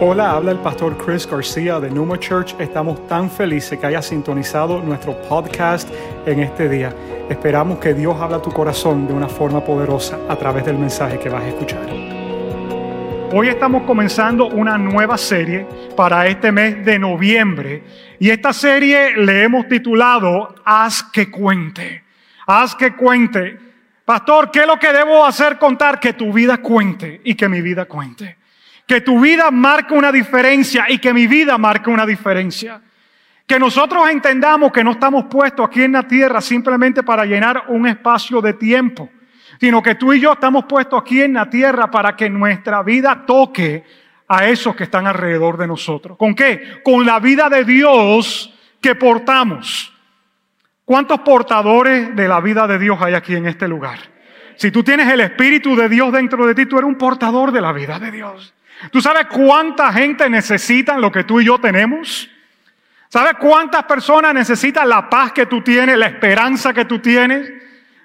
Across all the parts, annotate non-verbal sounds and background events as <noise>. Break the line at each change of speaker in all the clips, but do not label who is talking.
Hola, habla el pastor Chris García de Numa Church. Estamos tan felices que hayas sintonizado nuestro podcast en este día. Esperamos que Dios habla tu corazón de una forma poderosa a través del mensaje que vas a escuchar. Hoy estamos comenzando una nueva serie para este mes de noviembre y esta serie le hemos titulado Haz que cuente. Haz que cuente. Pastor, ¿qué es lo que debo hacer contar? Que tu vida cuente y que mi vida cuente. Que tu vida marque una diferencia y que mi vida marque una diferencia. Que nosotros entendamos que no estamos puestos aquí en la tierra simplemente para llenar un espacio de tiempo, sino que tú y yo estamos puestos aquí en la tierra para que nuestra vida toque a esos que están alrededor de nosotros. ¿Con qué? Con la vida de Dios que portamos. ¿Cuántos portadores de la vida de Dios hay aquí en este lugar? Si tú tienes el Espíritu de Dios dentro de ti, tú eres un portador de la vida de Dios. ¿Tú sabes cuánta gente necesita lo que tú y yo tenemos? ¿Sabes cuántas personas necesitan la paz que tú tienes, la esperanza que tú tienes?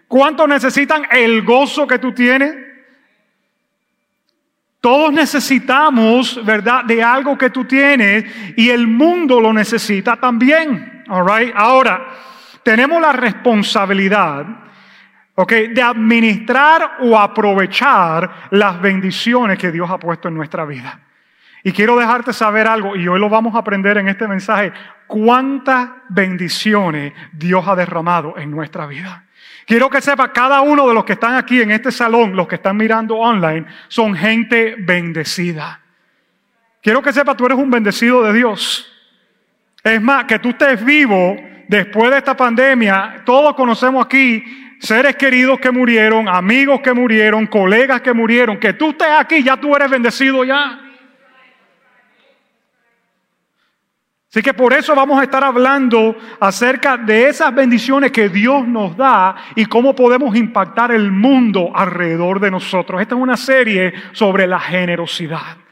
¿Cuántos necesitan el gozo que tú tienes? Todos necesitamos, ¿verdad?, de algo que tú tienes y el mundo lo necesita también. All right? Ahora, tenemos la responsabilidad okay, de administrar o aprovechar las bendiciones que Dios ha puesto en nuestra vida. Y quiero dejarte saber algo, y hoy lo vamos a aprender en este mensaje, cuántas bendiciones Dios ha derramado en nuestra vida. Quiero que sepa, cada uno de los que están aquí en este salón, los que están mirando online, son gente bendecida. Quiero que sepa, tú eres un bendecido de Dios. Es más, que tú estés vivo después de esta pandemia, todos conocemos aquí seres queridos que murieron, amigos que murieron, colegas que murieron, que tú estés aquí, ya tú eres bendecido ya. Así que por eso vamos a estar hablando acerca de esas bendiciones que Dios nos da y cómo podemos impactar el mundo alrededor de nosotros. Esta es una serie sobre la generosidad.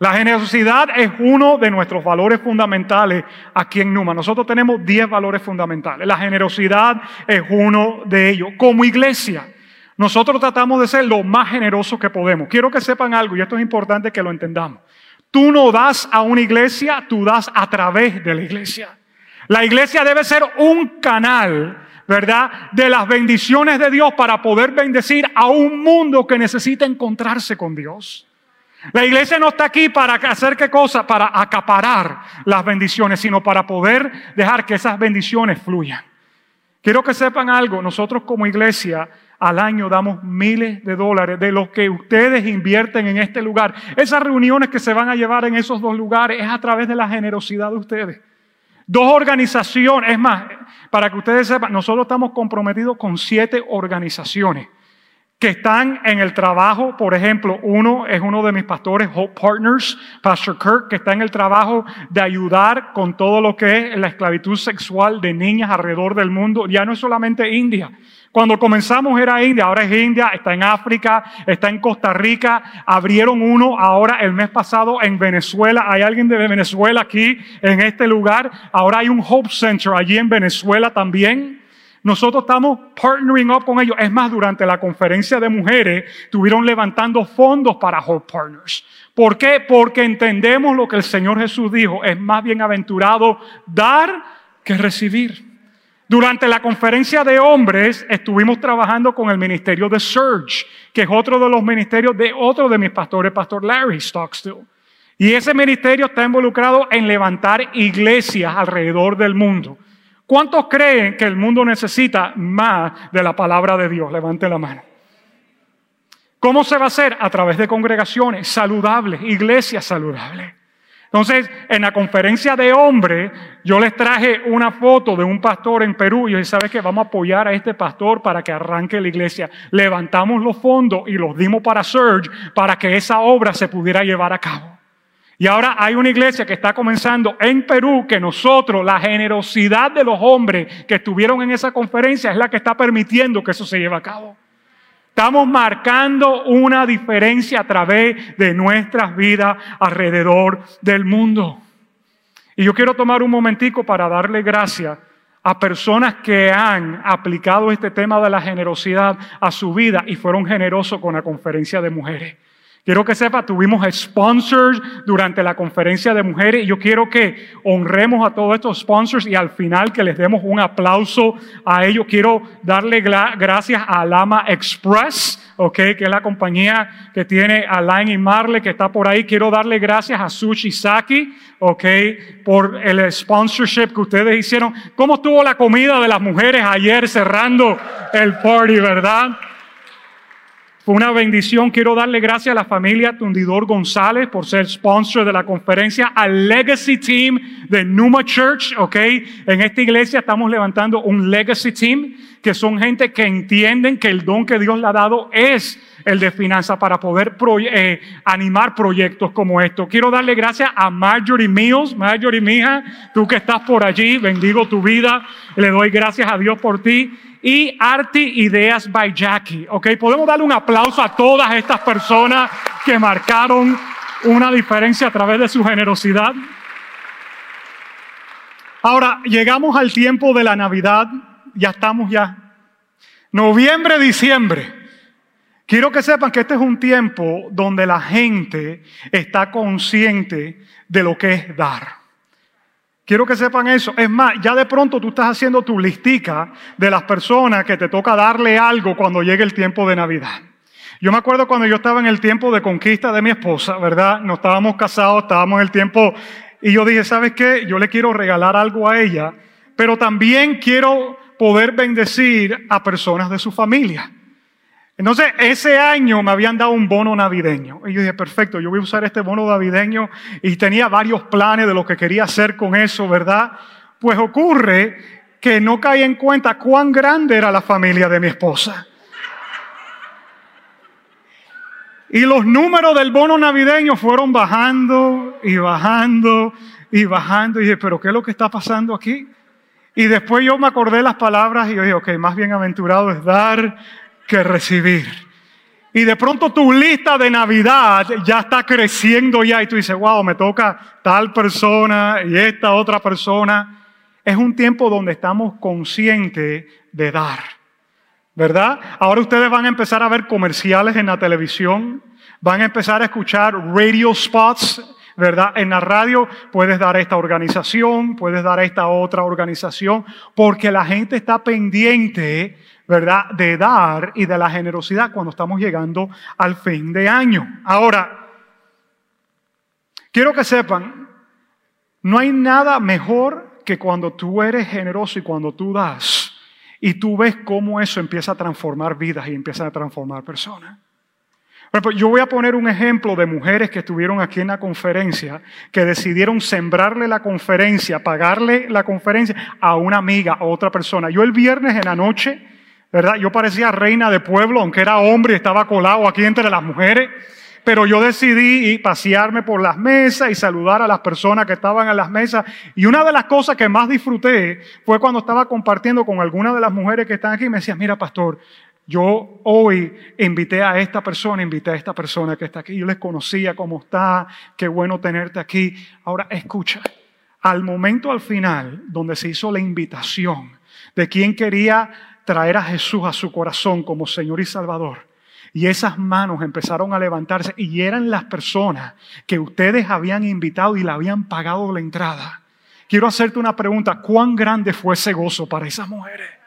La generosidad es uno de nuestros valores fundamentales aquí en Numa. Nosotros tenemos 10 valores fundamentales. La generosidad es uno de ellos. Como iglesia, nosotros tratamos de ser lo más generosos que podemos. Quiero que sepan algo, y esto es importante que lo entendamos. Tú no das a una iglesia, tú das a través de la iglesia. La iglesia debe ser un canal, ¿verdad? De las bendiciones de Dios para poder bendecir a un mundo que necesita encontrarse con Dios. La iglesia no está aquí para hacer qué cosa, para acaparar las bendiciones, sino para poder dejar que esas bendiciones fluyan. Quiero que sepan algo, nosotros como iglesia al año damos miles de dólares de los que ustedes invierten en este lugar. Esas reuniones que se van a llevar en esos dos lugares es a través de la generosidad de ustedes. Dos organizaciones, es más, para que ustedes sepan, nosotros estamos comprometidos con siete organizaciones que están en el trabajo, por ejemplo, uno es uno de mis pastores, Hope Partners, Pastor Kirk, que está en el trabajo de ayudar con todo lo que es la esclavitud sexual de niñas alrededor del mundo. Ya no es solamente India. Cuando comenzamos era India, ahora es India, está en África, está en Costa Rica, abrieron uno ahora el mes pasado en Venezuela. Hay alguien de Venezuela aquí en este lugar. Ahora hay un Hope Center allí en Venezuela también. Nosotros estamos partnering up con ellos. Es más, durante la conferencia de mujeres estuvieron levantando fondos para Hope Partners. ¿Por qué? Porque entendemos lo que el Señor Jesús dijo. Es más bienaventurado dar que recibir. Durante la conferencia de hombres estuvimos trabajando con el ministerio de Surge, que es otro de los ministerios de otro de mis pastores, Pastor Larry Stockstill. Y ese ministerio está involucrado en levantar iglesias alrededor del mundo. ¿Cuántos creen que el mundo necesita más de la palabra de Dios? Levante la mano. ¿Cómo se va a hacer? A través de congregaciones saludables, iglesias saludables. Entonces, en la conferencia de hombres, yo les traje una foto de un pastor en Perú y yo ¿sabes qué? Vamos a apoyar a este pastor para que arranque la iglesia. Levantamos los fondos y los dimos para Surge para que esa obra se pudiera llevar a cabo. Y ahora hay una iglesia que está comenzando en Perú que nosotros, la generosidad de los hombres que estuvieron en esa conferencia es la que está permitiendo que eso se lleve a cabo. Estamos marcando una diferencia a través de nuestras vidas alrededor del mundo. Y yo quiero tomar un momentico para darle gracias a personas que han aplicado este tema de la generosidad a su vida y fueron generosos con la conferencia de mujeres. Quiero que sepa, tuvimos sponsors durante la conferencia de mujeres y yo quiero que honremos a todos estos sponsors y al final que les demos un aplauso a ellos. Quiero darle gracias a Lama Express, okay, que es la compañía que tiene Alain y Marley que está por ahí. Quiero darle gracias a Sushi Saki, okay, por el sponsorship que ustedes hicieron. ¿Cómo estuvo la comida de las mujeres ayer cerrando el party, verdad? Fue una bendición. Quiero darle gracias a la familia Tundidor González por ser sponsor de la conferencia, al Legacy Team de Numa Church, ¿ok? En esta iglesia estamos levantando un Legacy Team, que son gente que entienden que el don que Dios le ha dado es el de finanzas para poder eh, animar proyectos como estos. Quiero darle gracias a Marjorie Mills, Marjorie mija, tú que estás por allí, bendigo tu vida, le doy gracias a Dios por ti y Arti Ideas by Jackie. ¿Ok? Podemos darle un aplauso a todas estas personas que marcaron una diferencia a través de su generosidad. Ahora, llegamos al tiempo de la Navidad, ya estamos ya. Noviembre, diciembre. Quiero que sepan que este es un tiempo donde la gente está consciente de lo que es dar. Quiero que sepan eso. Es más, ya de pronto tú estás haciendo tu listica de las personas que te toca darle algo cuando llegue el tiempo de Navidad. Yo me acuerdo cuando yo estaba en el tiempo de conquista de mi esposa, ¿verdad? No estábamos casados, estábamos en el tiempo y yo dije, ¿sabes qué? Yo le quiero regalar algo a ella, pero también quiero poder bendecir a personas de su familia. Entonces, ese año me habían dado un bono navideño. Y yo dije, perfecto, yo voy a usar este bono navideño. Y tenía varios planes de lo que quería hacer con eso, ¿verdad? Pues ocurre que no caí en cuenta cuán grande era la familia de mi esposa. Y los números del bono navideño fueron bajando y bajando y bajando. Y dije, pero ¿qué es lo que está pasando aquí? Y después yo me acordé las palabras y yo dije, ok, más bienaventurado es dar que recibir. Y de pronto tu lista de Navidad ya está creciendo ya y tú dices, wow, me toca tal persona y esta otra persona. Es un tiempo donde estamos conscientes de dar, ¿verdad? Ahora ustedes van a empezar a ver comerciales en la televisión, van a empezar a escuchar radio spots, ¿verdad? En la radio puedes dar a esta organización, puedes dar a esta otra organización, porque la gente está pendiente ¿verdad? De dar y de la generosidad cuando estamos llegando al fin de año. Ahora, quiero que sepan, no hay nada mejor que cuando tú eres generoso y cuando tú das y tú ves cómo eso empieza a transformar vidas y empieza a transformar personas. Yo voy a poner un ejemplo de mujeres que estuvieron aquí en la conferencia, que decidieron sembrarle la conferencia, pagarle la conferencia a una amiga, a otra persona. Yo el viernes en la noche ¿verdad? Yo parecía reina de pueblo, aunque era hombre y estaba colado aquí entre las mujeres, pero yo decidí pasearme por las mesas y saludar a las personas que estaban en las mesas. Y una de las cosas que más disfruté fue cuando estaba compartiendo con algunas de las mujeres que están aquí y me decían, mira pastor, yo hoy invité a esta persona, invité a esta persona que está aquí. Yo les conocía cómo está, qué bueno tenerte aquí. Ahora escucha, al momento al final donde se hizo la invitación de quien quería traer a Jesús a su corazón como Señor y Salvador. Y esas manos empezaron a levantarse y eran las personas que ustedes habían invitado y le habían pagado la entrada. Quiero hacerte una pregunta, ¿cuán grande fue ese gozo para esas mujeres?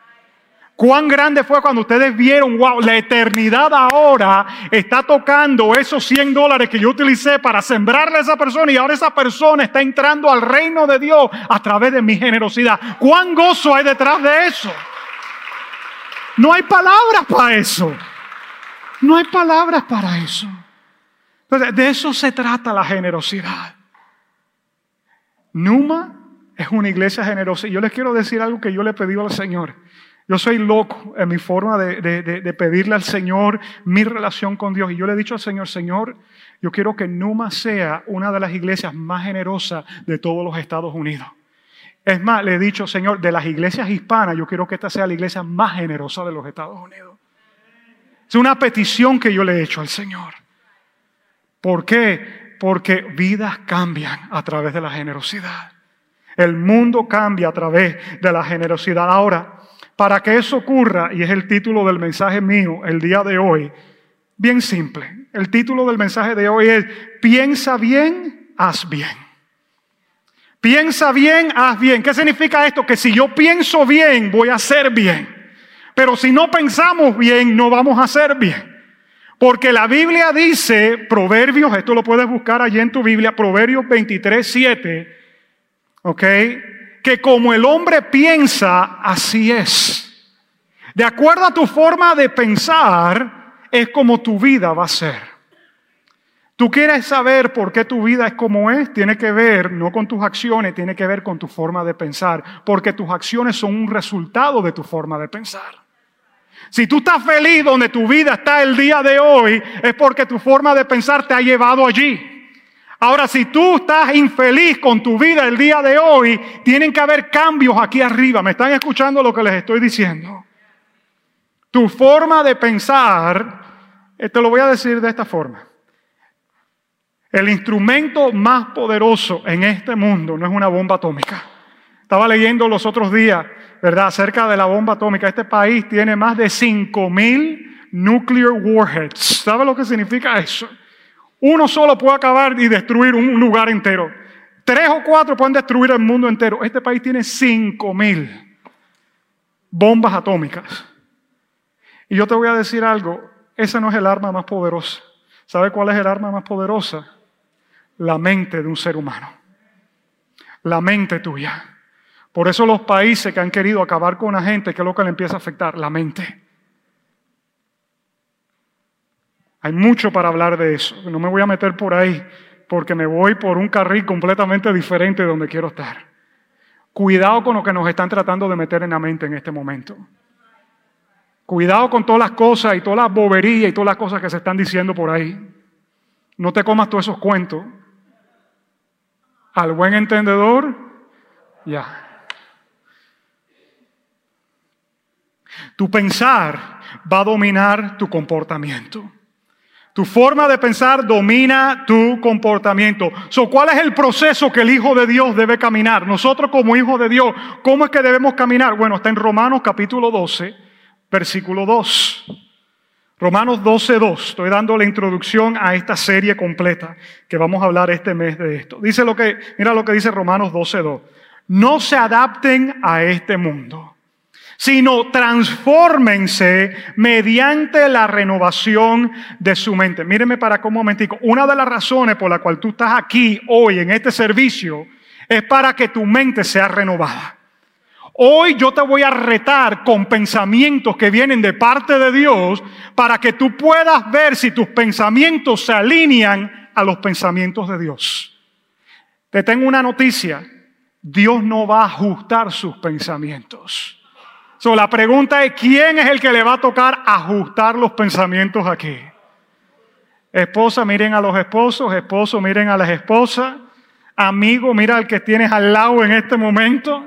¿Cuán grande fue cuando ustedes vieron, wow, la eternidad ahora está tocando esos 100 dólares que yo utilicé para sembrarle a esa persona y ahora esa persona está entrando al reino de Dios a través de mi generosidad? ¿Cuán gozo hay detrás de eso? No hay palabras para eso. No hay palabras para eso. Entonces, de eso se trata la generosidad. Numa es una iglesia generosa. Y yo les quiero decir algo que yo le pedido al Señor. Yo soy loco en mi forma de, pedirle al Señor mi relación con Dios. Y yo le he dicho al Señor, Señor, yo quiero que Numa sea una de las iglesias más generosas de todos los Estados Unidos. Es más, le he dicho, Señor, de las iglesias hispanas, yo quiero que esta sea la iglesia más generosa de los Estados Unidos. Es una petición que yo le he hecho al Señor. ¿Por qué? Porque vidas cambian a través de la generosidad. El mundo cambia a través de la generosidad. Ahora, para que eso ocurra, y es el título del mensaje mío el día de hoy, Bien simple. El título del mensaje de hoy es, piensa bien, haz bien. Piensa bien, haz bien. ¿Qué significa esto? Que si yo pienso bien, voy a hacer bien. Pero si no pensamos bien, no vamos a hacer bien. Porque la Biblia dice, Proverbios, esto lo puedes buscar allí en tu Biblia, Proverbios 23, 7, ¿ok? Que como el hombre piensa, así es. De acuerdo a tu forma de pensar, es como tu vida va a ser. Tú quieres saber por qué tu vida es como es, tiene que ver no con tus acciones, tiene que ver con tu forma de pensar, porque tus acciones son un resultado de tu forma de pensar. Si tú estás feliz donde tu vida está el día de hoy, es porque tu forma de pensar te ha llevado allí. Ahora, si tú estás infeliz con tu vida el día de hoy, tienen que haber cambios aquí arriba. ¿Me están escuchando lo que les estoy diciendo? Tu forma de pensar, eh, te lo voy a decir de esta forma. El instrumento más poderoso en este mundo no es una bomba atómica. Estaba leyendo los otros días, ¿verdad?, acerca de la bomba atómica. Este país tiene más de 5.000 nuclear warheads. ¿Sabe lo que significa eso? Uno solo puede acabar y destruir un lugar entero. Tres o cuatro pueden destruir el mundo entero. Este país tiene 5.000 bombas atómicas. Y yo te voy a decir algo, esa no es el arma más poderosa. ¿Sabe cuál es el arma más poderosa? la mente de un ser humano. La mente tuya. Por eso los países que han querido acabar con la gente, ¿qué es lo que le empieza a afectar? La mente. Hay mucho para hablar de eso. No me voy a meter por ahí porque me voy por un carril completamente diferente de donde quiero estar. Cuidado con lo que nos están tratando de meter en la mente en este momento. Cuidado con todas las cosas y todas las boberías y todas las cosas que se están diciendo por ahí. No te comas todos esos cuentos. Al buen entendedor, ya. Tu pensar va a dominar tu comportamiento. Tu forma de pensar domina tu comportamiento. So, ¿Cuál es el proceso que el Hijo de Dios debe caminar? Nosotros como Hijo de Dios, ¿cómo es que debemos caminar? Bueno, está en Romanos capítulo 12, versículo 2. Romanos 12.2, estoy dando la introducción a esta serie completa que vamos a hablar este mes de esto. Dice lo que, mira lo que dice Romanos 12.2. No se adapten a este mundo, sino transfórmense mediante la renovación de su mente. Mírenme para un momentico. Una de las razones por la cual tú estás aquí hoy en este servicio es para que tu mente sea renovada. Hoy yo te voy a retar con pensamientos que vienen de parte de Dios para que tú puedas ver si tus pensamientos se alinean a los pensamientos de Dios. Te tengo una noticia. Dios no va a ajustar sus pensamientos. So, la pregunta es, ¿quién es el que le va a tocar ajustar los pensamientos aquí? Esposa, miren a los esposos, esposo, miren a las esposas, amigo, mira al que tienes al lado en este momento.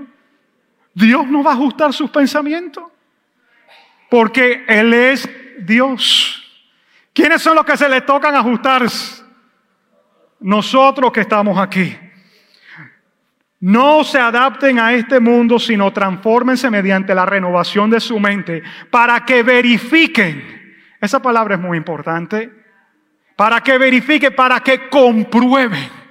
Dios no va a ajustar sus pensamientos. Porque Él es Dios. ¿Quiénes son los que se les tocan ajustarse? Nosotros que estamos aquí. No se adapten a este mundo, sino transfórmense mediante la renovación de su mente para que verifiquen. Esa palabra es muy importante. Para que verifiquen, para que comprueben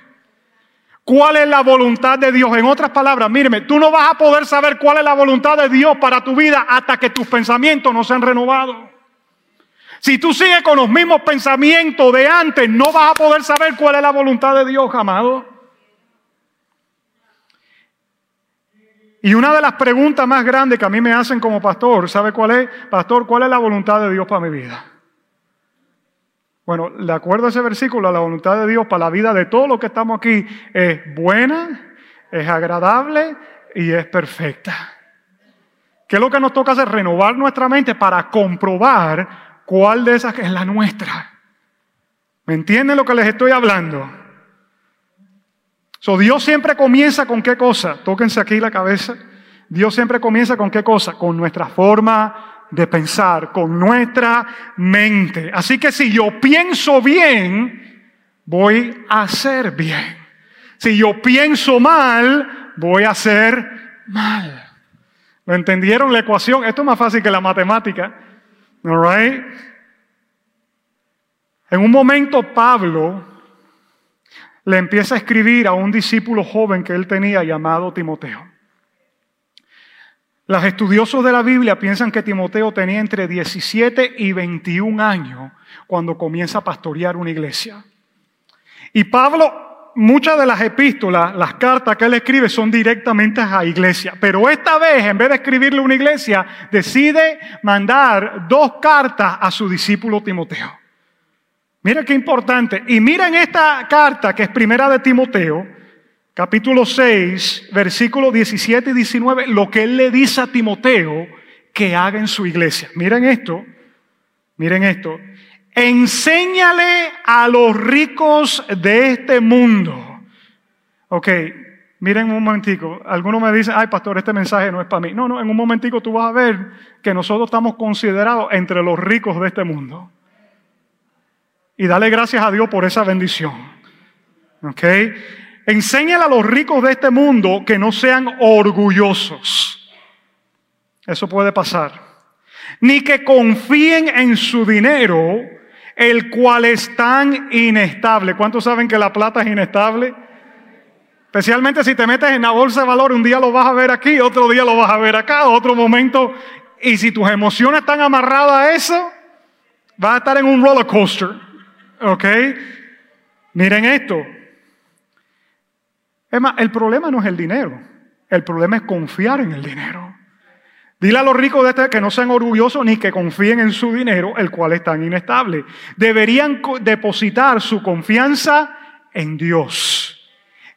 ¿Cuál es la voluntad de Dios? En otras palabras, míreme, tú no vas a poder saber cuál es la voluntad de Dios para tu vida hasta que tus pensamientos no sean renovados. Si tú sigues con los mismos pensamientos de antes, no vas a poder saber cuál es la voluntad de Dios, amado. Y una de las preguntas más grandes que a mí me hacen como pastor, ¿sabe cuál es? Pastor, ¿cuál es la voluntad de Dios para mi vida? Bueno, de acuerdo a ese versículo, la voluntad de Dios para la vida de todos los que estamos aquí es buena, es agradable y es perfecta. ¿Qué es lo que nos toca hacer? Renovar nuestra mente para comprobar cuál de esas es la nuestra. ¿Me entienden lo que les estoy hablando? So, Dios siempre comienza con qué cosa? Tóquense aquí la cabeza. Dios siempre comienza con qué cosa? Con nuestra forma de pensar, con nuestra mente. Así que si yo pienso bien, voy a hacer bien. Si yo pienso mal, voy a hacer mal. ¿Lo entendieron la ecuación? Esto es más fácil que la matemática. All right? En un momento Pablo le empieza a escribir a un discípulo joven que él tenía llamado Timoteo. Los estudiosos de la Biblia piensan que Timoteo tenía entre 17 y 21 años cuando comienza a pastorear una iglesia. Y Pablo, muchas de las epístolas, las cartas que él escribe son directamente a iglesia. Pero esta vez, en vez de escribirle a una iglesia, decide mandar dos cartas a su discípulo Timoteo. Mira qué importante. Y miren esta carta que es primera de Timoteo, capítulo 6, versículos 17 y 19, lo que él le dice a Timoteo que haga en su iglesia. Miren esto, miren esto. Enséñale a los ricos de este mundo. Ok, miren un momentico. Algunos me dicen, ay pastor, este mensaje no es para mí. No, no, en un momentico tú vas a ver que nosotros estamos considerados entre los ricos de este mundo. Y dale gracias a Dios por esa bendición. ¿Ok? Enséñale a los ricos de este mundo que no sean orgullosos. Eso puede pasar. Ni que confíen en su dinero, el cual es tan inestable. ¿Cuántos saben que la plata es inestable? Especialmente si te metes en la bolsa de valor, un día lo vas a ver aquí, otro día lo vas a ver acá, otro momento. Y si tus emociones están amarradas a eso, vas a estar en un roller coaster. ¿Ok? Miren esto. Es más, el problema no es el dinero. El problema es confiar en el dinero. Dile a los ricos de este que no sean orgullosos ni que confíen en su dinero, el cual es tan inestable. Deberían depositar su confianza en Dios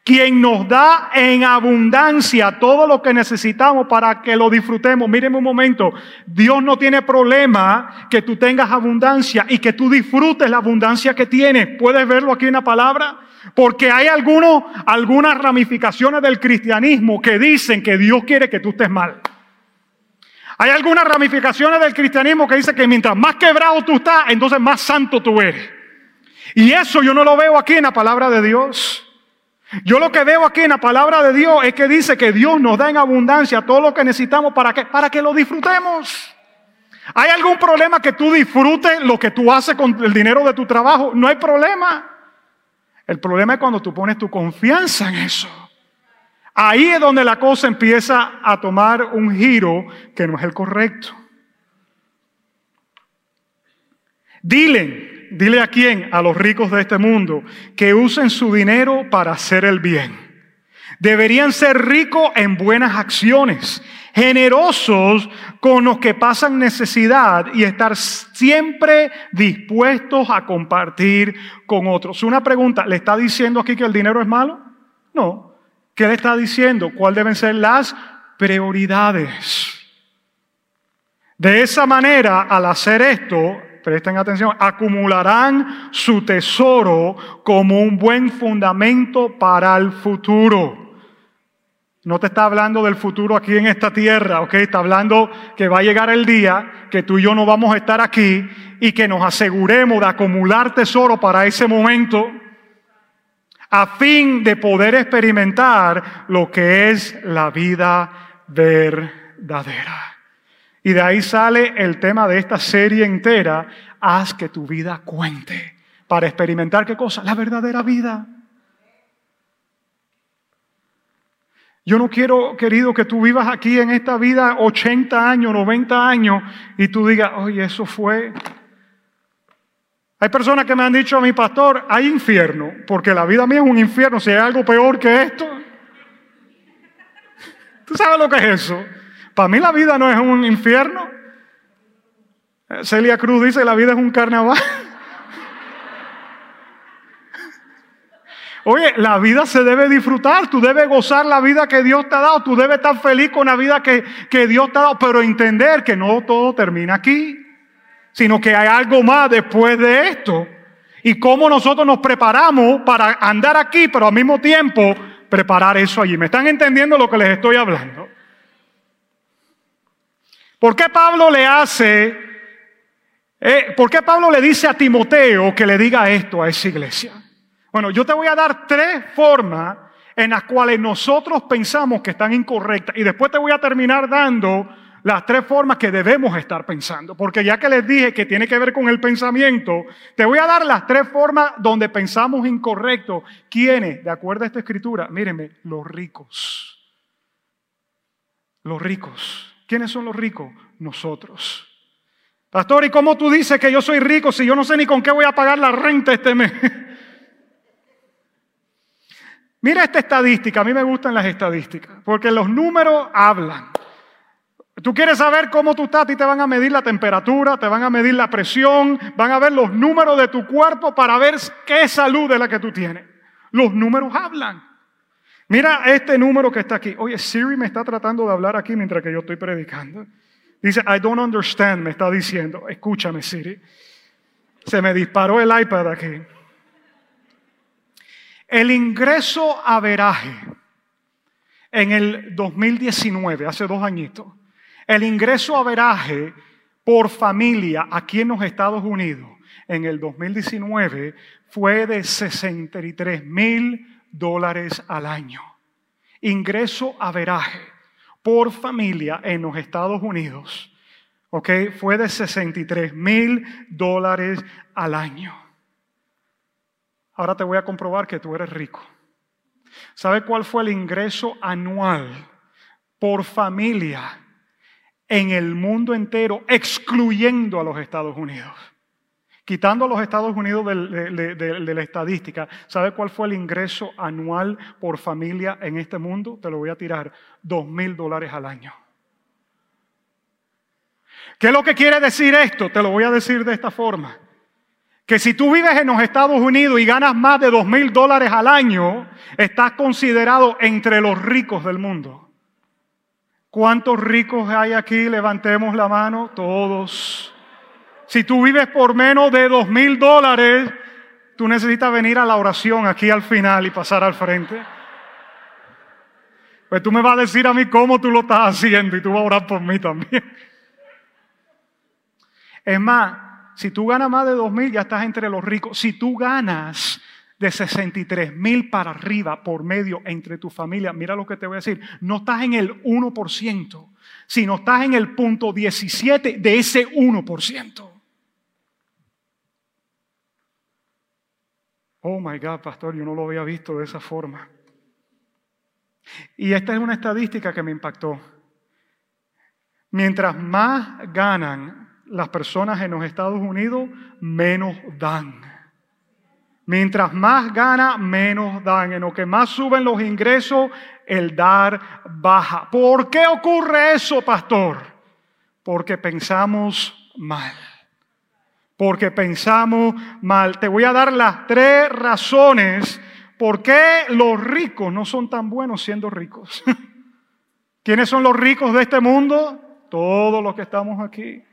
quien nos da en abundancia todo lo que necesitamos para que lo disfrutemos. Mírenme un momento, Dios no tiene problema que tú tengas abundancia y que tú disfrutes la abundancia que tienes. ¿Puedes verlo aquí en la palabra? Porque hay algunos, algunas ramificaciones del cristianismo que dicen que Dios quiere que tú estés mal. Hay algunas ramificaciones del cristianismo que dicen que mientras más quebrado tú estás, entonces más santo tú eres. Y eso yo no lo veo aquí en la palabra de Dios. Yo lo que veo aquí en la palabra de Dios es que dice que Dios nos da en abundancia todo lo que necesitamos para que, para que lo disfrutemos. ¿Hay algún problema que tú disfrutes lo que tú haces con el dinero de tu trabajo? No hay problema. El problema es cuando tú pones tu confianza en eso. Ahí es donde la cosa empieza a tomar un giro que no es el correcto. Dile dile a quién, a los ricos de este mundo, que usen su dinero para hacer el bien. Deberían ser ricos en buenas acciones, generosos con los que pasan necesidad y estar siempre dispuestos a compartir con otros. Una pregunta, ¿le está diciendo aquí que el dinero es malo? No. ¿Qué le está diciendo? ¿Cuáles deben ser las prioridades? De esa manera, al hacer esto, presten atención, acumularán su tesoro como un buen fundamento para el futuro. No te está hablando del futuro aquí en esta tierra, ¿ok? Está hablando que va a llegar el día que tú y yo no vamos a estar aquí y que nos aseguremos de acumular tesoro para ese momento a fin de poder experimentar lo que es la vida verdadera. Y de ahí sale el tema de esta serie entera, haz que tu vida cuente, para experimentar qué cosa, la verdadera vida. Yo no quiero, querido, que tú vivas aquí en esta vida 80 años, 90 años y tú digas, oye, eso fue... Hay personas que me han dicho a mi pastor, hay infierno, porque la vida mía es un infierno, si hay algo peor que esto. ¿Tú sabes lo que es eso? Para mí la vida no es un infierno. Celia Cruz dice, la vida es un carnaval. <laughs> Oye, la vida se debe disfrutar, tú debes gozar la vida que Dios te ha dado, tú debes estar feliz con la vida que, que Dios te ha dado, pero entender que no todo termina aquí, sino que hay algo más después de esto. Y cómo nosotros nos preparamos para andar aquí, pero al mismo tiempo preparar eso allí. ¿Me están entendiendo lo que les estoy hablando? ¿Por qué Pablo le hace, eh, por qué Pablo le dice a Timoteo que le diga esto a esa iglesia? Bueno, yo te voy a dar tres formas en las cuales nosotros pensamos que están incorrectas y después te voy a terminar dando las tres formas que debemos estar pensando. Porque ya que les dije que tiene que ver con el pensamiento, te voy a dar las tres formas donde pensamos incorrecto. ¿Quiénes? De acuerdo a esta escritura, mírenme, los ricos. Los ricos. ¿Quiénes son los ricos? Nosotros. Pastor, ¿y cómo tú dices que yo soy rico si yo no sé ni con qué voy a pagar la renta este mes? <laughs> Mira esta estadística, a mí me gustan las estadísticas, porque los números hablan. Tú quieres saber cómo tú estás, ti te van a medir la temperatura, te van a medir la presión, van a ver los números de tu cuerpo para ver qué salud es la que tú tienes. Los números hablan. Mira este número que está aquí. Oye, Siri me está tratando de hablar aquí mientras que yo estoy predicando. Dice, I don't understand, me está diciendo. Escúchame, Siri. Se me disparó el iPad aquí. El ingreso a veraje en el 2019, hace dos añitos, el ingreso a veraje por familia aquí en los Estados Unidos en el 2019 fue de 63 mil dólares al año. Ingreso a veraje por familia en los Estados Unidos, ¿ok? Fue de 63 mil dólares al año. Ahora te voy a comprobar que tú eres rico. ¿Sabe cuál fue el ingreso anual por familia en el mundo entero, excluyendo a los Estados Unidos? Quitando a los Estados Unidos de, la estadística, ¿sabe cuál fue el ingreso anual por familia en este mundo? Te lo voy a tirar, dos mil dólares al año. ¿Qué es lo que quiere decir esto? Te lo voy a decir de esta forma que si tú vives en los Estados Unidos y ganas más de dos mil dólares al año, estás considerado entre los ricos del mundo. ¿Cuántos ricos hay aquí? Levantemos la mano, todos. Si tú vives por menos de dos mil dólares, tú necesitas venir a la oración aquí al final y pasar al frente. Pues tú me vas a decir a mí cómo tú lo estás haciendo y tú vas a orar por mí también. Es más, si tú ganas más de 2 mil, ya estás entre los ricos. Si tú ganas de 63 mil para arriba por medio entre tu familia, mira lo que te voy a decir, no estás en el 1%, sino estás en el punto 17 de ese 1%. Oh my God, pastor, yo no lo había visto de esa forma. Y esta es una estadística que me impactó. Mientras más ganan las personas en los Estados Unidos menos dan. Mientras más gana, menos dan. En lo que más suben los ingresos, el dar baja. ¿Por qué ocurre eso, pastor? Porque pensamos mal. Porque pensamos mal. Te voy a dar las tres razones por qué los ricos no son tan buenos siendo ricos. <laughs> ¿Quiénes son los ricos de este mundo? Todos los que estamos aquí.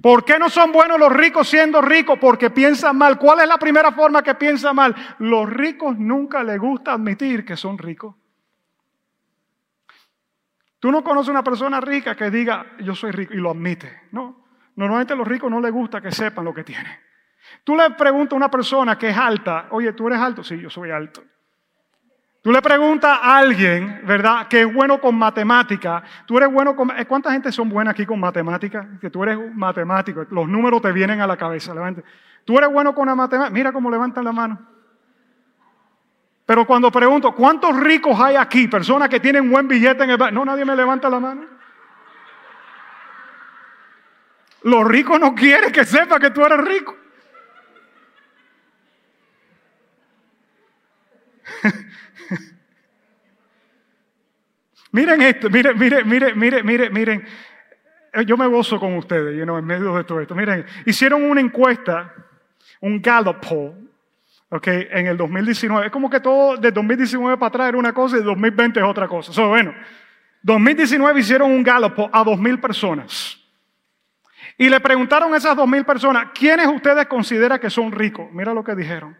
¿Por qué no son buenos los ricos siendo ricos? Porque piensan mal. ¿Cuál es la primera forma que piensan mal? Los ricos nunca les gusta admitir que son ricos. Tú no conoces una persona rica que diga, yo soy rico y lo admite. No, normalmente a los ricos no les gusta que sepan lo que tienen. Tú le preguntas a una persona que es alta, oye, ¿tú eres alto? Sí, yo soy alto. Tú le preguntas a alguien, ¿verdad?, que es bueno con matemática. Tú eres bueno con. Eh, ¿Cuánta gente son buenas aquí con matemática? Que tú eres matemático, los números te vienen a la cabeza. Levante. Tú eres bueno con la matemática. Mira cómo levantan la mano. Pero cuando pregunto, ¿cuántos ricos hay aquí? Personas que tienen buen billete en el. No, nadie me levanta la mano. Los ricos no quieren que sepa que tú eres rico. <laughs> Miren esto, miren, miren, miren, miren, miren, miren. Eh, yo me gozo con ustedes, you en medio de todo esto. Miren, hicieron una encuesta, un Gallup poll, okay, en el 2019. Es como que todo de 2019 para atrás era una cosa y 2020 es otra cosa. So, bueno, 2019 hicieron un Gallup poll a 2.000 personas. Y le preguntaron a esas 2.000 personas, ¿quiénes ustedes consideran que son ricos? Mira lo que dijeron.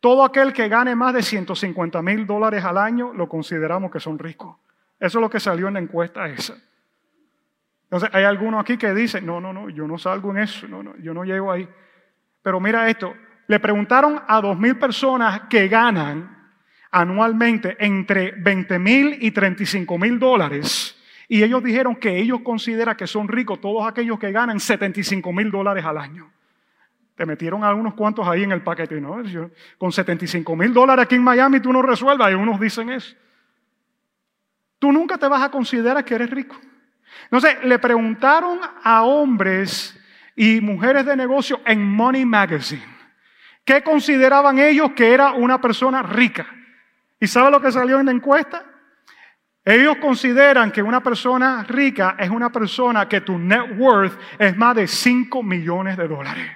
Todo aquel que gane más de 150 mil dólares al año lo consideramos que son ricos. Eso es lo que salió en la encuesta esa. Entonces, hay algunos aquí que dicen, no, no, no, yo no salgo en eso, no, no, yo no llego ahí. Pero mira esto, le preguntaron a dos mil personas que ganan anualmente entre 20 mil y 35 mil dólares Y ellos dijeron que ellos consideran que son ricos todos aquellos que ganan 75 mil dólares al año. Te metieron a unos cuantos ahí en el paquete, ¿no? Con 75 mil dólares aquí en Miami tú no resuelvas, y unos dicen eso. Tú nunca te vas a considerar que eres rico. Entonces, le preguntaron a hombres y mujeres de negocio en Money Magazine qué consideraban ellos que era una persona rica. ¿Y sabe lo que salió en la encuesta? Ellos consideran que una persona rica es una persona que tu net worth es más de 5 millones de dólares.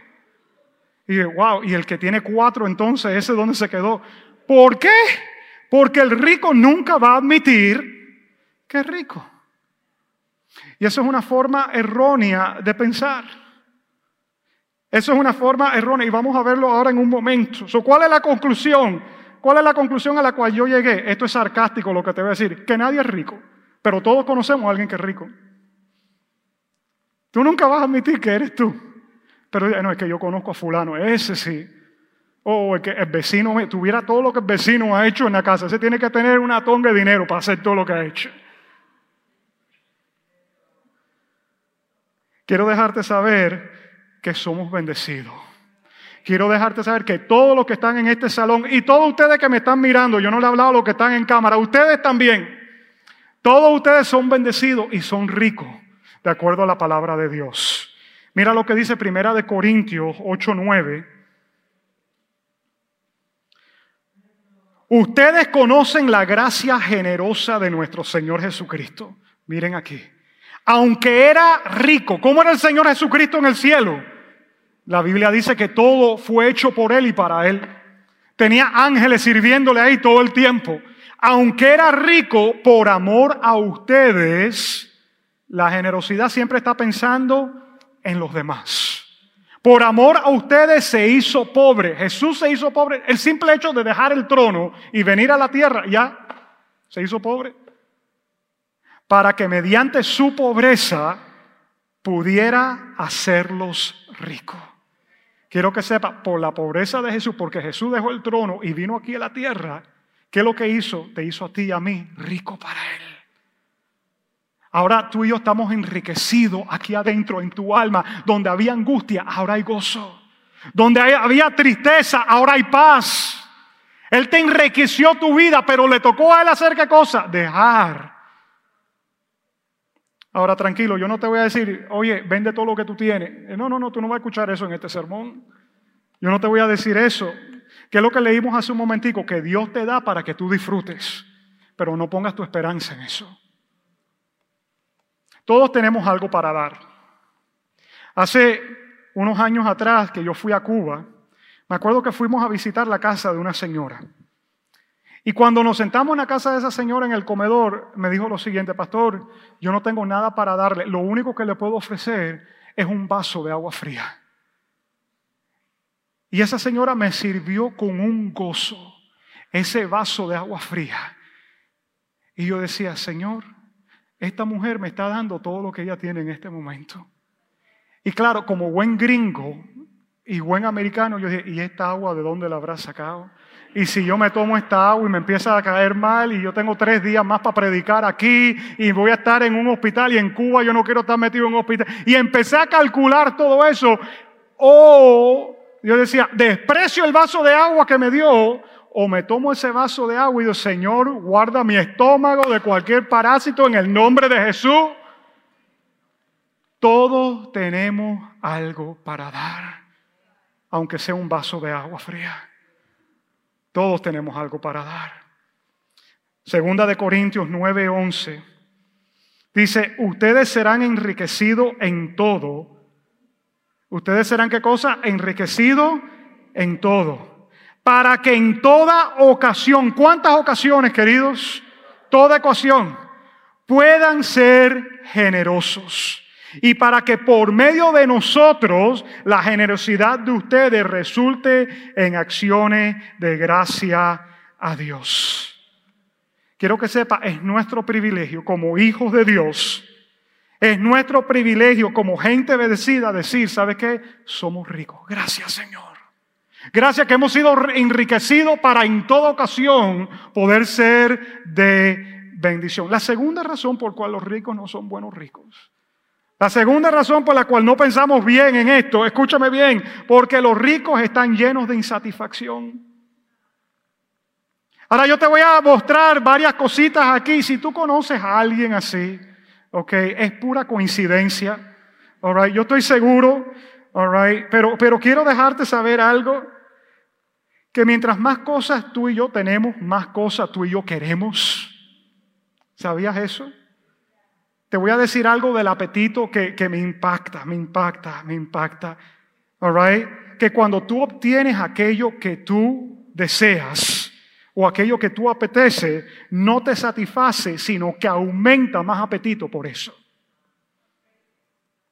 Y wow, y el que tiene cuatro, entonces, ese es donde se quedó. ¿Por qué? Porque el rico nunca va a admitir que es rico. Y eso es una forma errónea de pensar. Eso es una forma errónea y vamos a verlo ahora en un momento. ¿Cuál es la conclusión? ¿Cuál es la conclusión a la cual yo llegué? Esto es sarcástico lo que te voy a decir, que nadie es rico, pero todos conocemos a alguien que es rico. Tú nunca vas a admitir que eres tú, pero no, es que yo conozco a fulano, ese sí. O que el vecino tuviera todo lo que el vecino ha hecho en la casa, ese tiene que tener una tonga de dinero para hacer todo lo que ha hecho. Quiero dejarte saber que somos bendecidos. Quiero dejarte saber que todos los que están en este salón y todos ustedes que me están mirando, yo no le he hablado a los que están en cámara, ustedes también, todos ustedes son bendecidos y son ricos, de acuerdo a la palabra de Dios. Mira lo que dice Primera de Corintios 8:9. Ustedes conocen la gracia generosa de nuestro Señor Jesucristo. Miren aquí aunque era rico, ¿cómo era el Señor Jesucristo en el cielo? La Biblia dice que todo fue hecho por Él y para Él. Tenía ángeles sirviéndole ahí todo el tiempo. Aunque era rico, por amor a ustedes, la generosidad siempre está pensando en los demás. Por amor a ustedes se hizo pobre. Jesús se hizo pobre. El simple hecho de dejar el trono y venir a la tierra, ya se hizo pobre para que mediante su pobreza pudiera hacerlos ricos. Quiero que sepa, por la pobreza de Jesús, porque Jesús dejó el trono y vino aquí a la tierra, ¿qué es lo que hizo? Te hizo a ti y a mí rico para Él. Ahora tú y yo estamos enriquecidos aquí adentro en tu alma, donde había angustia, ahora hay gozo. Donde había tristeza, ahora hay paz. Él te enriqueció tu vida, pero le tocó a Él hacer qué cosa? Dejar Ahora tranquilo, yo no te voy a decir, oye, vende todo lo que tú tienes. Eh, no, no, no, tú no vas a escuchar eso en este sermón. Yo no te voy a decir eso. Que es lo que leímos hace un momentico, que Dios te da para que tú disfrutes, pero no pongas tu esperanza en eso. Todos tenemos algo para dar. Hace unos años atrás que yo fui a Cuba, me acuerdo que fuimos a visitar la casa de una señora. Y cuando nos sentamos en la casa de esa señora en el comedor, me dijo lo siguiente, pastor, yo no tengo nada para darle, lo único que le puedo ofrecer es un vaso de agua fría. Y esa señora me sirvió con un gozo ese vaso de agua fría. Y yo decía, Señor, esta mujer me está dando todo lo que ella tiene en este momento. Y claro, como buen gringo y buen americano, yo dije, ¿y esta agua de dónde la habrá sacado? Y si yo me tomo esta agua y me empieza a caer mal y yo tengo tres días más para predicar aquí y voy a estar en un hospital y en Cuba yo no quiero estar metido en un hospital. Y empecé a calcular todo eso. O yo decía, desprecio el vaso de agua que me dio o me tomo ese vaso de agua y digo, Señor, guarda mi estómago de cualquier parásito en el nombre de Jesús. Todos tenemos algo para dar, aunque sea un vaso de agua fría. Todos tenemos algo para dar. Segunda de Corintios 9:11 dice, ustedes serán enriquecidos en todo. Ustedes serán qué cosa? Enriquecidos en todo. Para que en toda ocasión, ¿cuántas ocasiones, queridos? Toda ocasión, puedan ser generosos y para que por medio de nosotros la generosidad de ustedes resulte en acciones de gracia a Dios. Quiero que sepa, es nuestro privilegio como hijos de Dios, es nuestro privilegio como gente bendecida decir, ¿sabe qué? Somos ricos. Gracias Señor. Gracias que hemos sido enriquecidos para en toda ocasión poder ser de bendición. La segunda razón por la cual los ricos no son buenos ricos. La segunda razón por la cual no pensamos bien en esto, escúchame bien, porque los ricos están llenos de insatisfacción. Ahora yo te voy a mostrar varias cositas aquí. Si tú conoces a alguien así, ok, es pura coincidencia. All yo estoy seguro, all pero, pero quiero dejarte saber algo que mientras más cosas tú y yo tenemos, más cosas tú y yo queremos. ¿Sabías eso? Te voy a decir algo del apetito que, me impacta, me impacta, me impacta. All Que cuando tú obtienes aquello que tú deseas o aquello que tú apetece, no te satisface, sino que aumenta más apetito por eso.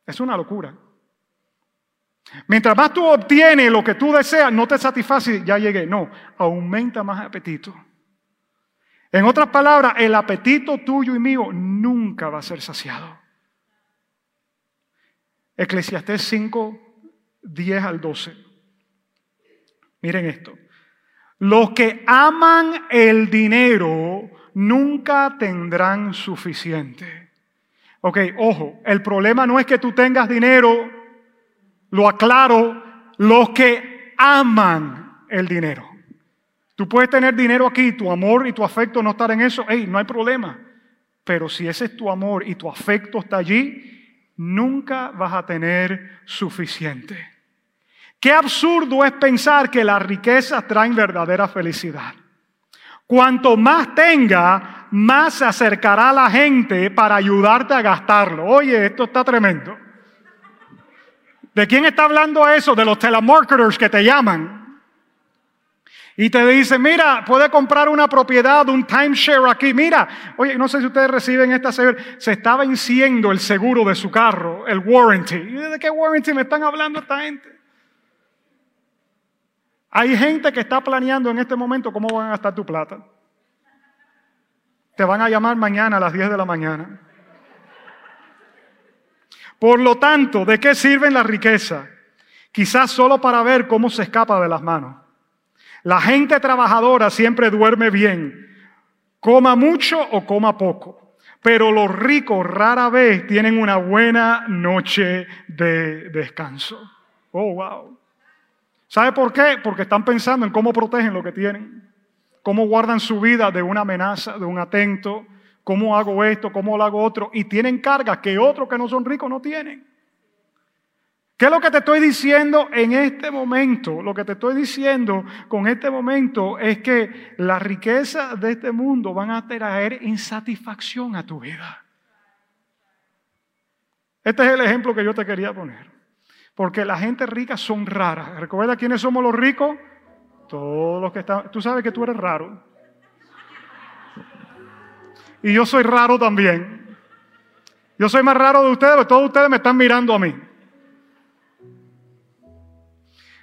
Es una locura. Mientras más tú obtienes lo que tú deseas, no te satisface, ya llegué. No, aumenta más apetito. En otras palabras, el apetito tuyo y mío nunca va a ser saciado. Eclesiastés 5, 10 al 12. Miren esto. Los que aman el dinero nunca tendrán suficiente. Ok, ojo, el problema no es que tú tengas dinero lo aclaro, los que aman el dinero. Tú puedes tener dinero aquí, tu amor y tu afecto no estar en eso, hey, no hay problema. Pero si ese es tu amor y tu afecto está allí, nunca vas a tener suficiente. Qué absurdo es pensar que las riquezas traen verdadera felicidad. Cuanto más tenga, más se acercará a la gente para ayudarte a gastarlo. Oye, esto está tremendo. ¿De quién está hablando eso? De los telemarketers que te llaman. Y te dicen, mira, puede comprar una propiedad, un timeshare aquí. Mira, oye, no sé si ustedes reciben esta, se está venciendo el seguro de su carro, el warranty. ¿De qué warranty me están hablando esta gente? Hay gente que está planeando en este momento cómo van a gastar tu plata. Te van a llamar mañana a las 10 de la mañana. Por lo tanto, ¿de qué sirven la riqueza? Quizás solo para ver cómo se escapa de las manos. La gente trabajadora siempre duerme bien, coma mucho o coma poco, pero los ricos rara vez tienen una buena noche de descanso. Oh, wow. ¿Sabe por qué? Porque están pensando en cómo protegen lo que tienen, cómo guardan su vida de una amenaza, de un atento, ¿Cómo hago esto? ¿Cómo lo hago otro? Y tienen cargas que otros que no son ricos no tienen. ¿Qué es lo que te estoy diciendo en este momento? Lo que te estoy diciendo con este momento es que las riquezas de este mundo van a traer insatisfacción a tu vida. Este es el ejemplo que yo te quería poner. Porque la gente rica son raras. ¿Recuerda quiénes somos los ricos? Todos los que están... Tú sabes que tú eres raro. Y yo soy raro también. Yo soy más raro de ustedes, pero todos ustedes me están mirando a mí.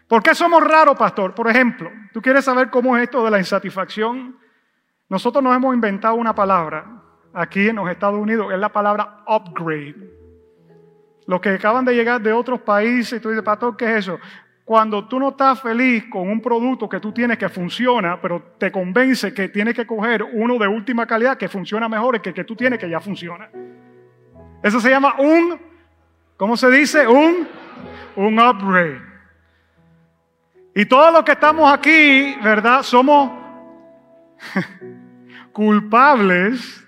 ¿Por qué somos raros, pastor? Por ejemplo, ¿tú quieres saber cómo es esto de la insatisfacción? Nosotros nos hemos inventado una palabra aquí en los Estados Unidos, es la palabra upgrade. Los que acaban de llegar de otros países, tú dices, pastor, ¿qué es eso? Cuando tú no estás feliz con un producto que tú tienes que funciona, pero te convence que tienes que coger uno de última calidad que funciona mejor que el que tú tienes que ya funciona. Eso se llama un, ¿cómo se dice? Un, un upgrade. Y todos los que estamos aquí, ¿verdad? Somos <laughs> culpables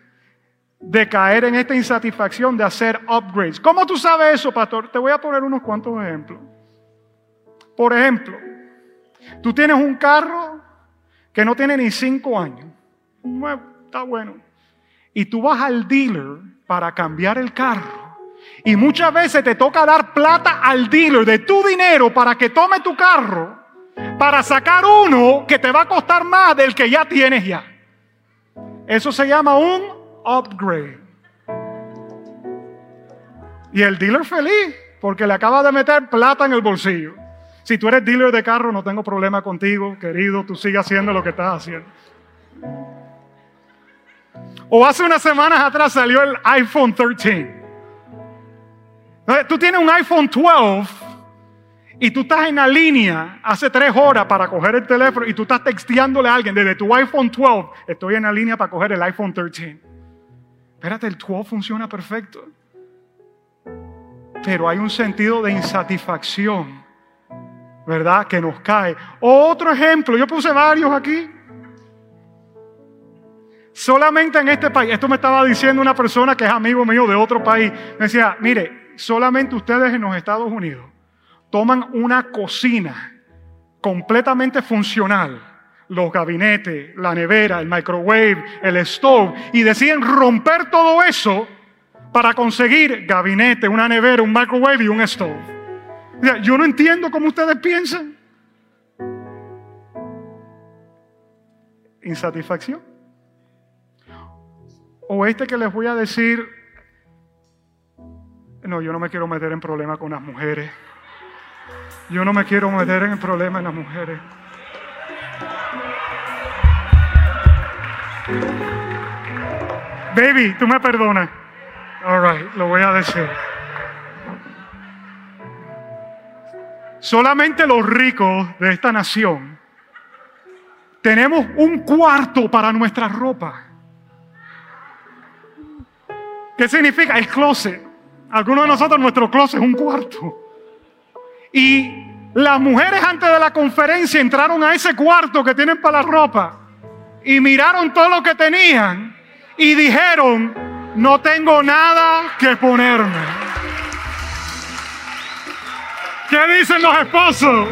de caer en esta insatisfacción de hacer upgrades. ¿Cómo tú sabes eso, pastor? Te voy a poner unos cuantos ejemplos. Por ejemplo, tú tienes un carro que no tiene ni cinco años, está bueno, y tú vas al dealer para cambiar el carro. Y muchas veces te toca dar plata al dealer de tu dinero para que tome tu carro, para sacar uno que te va a costar más del que ya tienes ya. Eso se llama un upgrade. Y el dealer feliz porque le acaba de meter plata en el bolsillo. Si tú eres dealer de carro, no tengo problema contigo, querido, tú sigue haciendo lo que estás haciendo. O hace unas semanas atrás salió el iPhone 13. Tú tienes un iPhone 12 y tú estás en la línea hace tres horas para coger el teléfono y tú estás texteándole a alguien desde tu iPhone 12. Estoy en la línea para coger el iPhone 13. Espérate, el 12 funciona perfecto. Pero hay un sentido de insatisfacción, ¿verdad? Que nos cae. Otro ejemplo, yo puse varios aquí. Solamente en este país, esto me estaba diciendo una persona que es amigo mío de otro país, me decía, mire, solamente ustedes en los Estados Unidos toman una cocina completamente funcional, los gabinetes, la nevera, el microwave, el stove, y deciden romper todo eso para conseguir gabinete, una nevera, un microwave y un stove. Yo no entiendo cómo ustedes piensan. Insatisfacción. O este que les voy a decir, no, yo no me quiero meter en problemas con las mujeres. Yo no me quiero meter en el problema en las mujeres. Baby, tú me perdonas. All right, lo voy a decir. Solamente los ricos de esta nación tenemos un cuarto para nuestra ropa. ¿Qué significa? El closet. Algunos de nosotros, nuestro closet es un cuarto. Y las mujeres antes de la conferencia entraron a ese cuarto que tienen para la ropa y miraron todo lo que tenían y dijeron, no tengo nada que ponerme. ¿Qué dicen los esposos?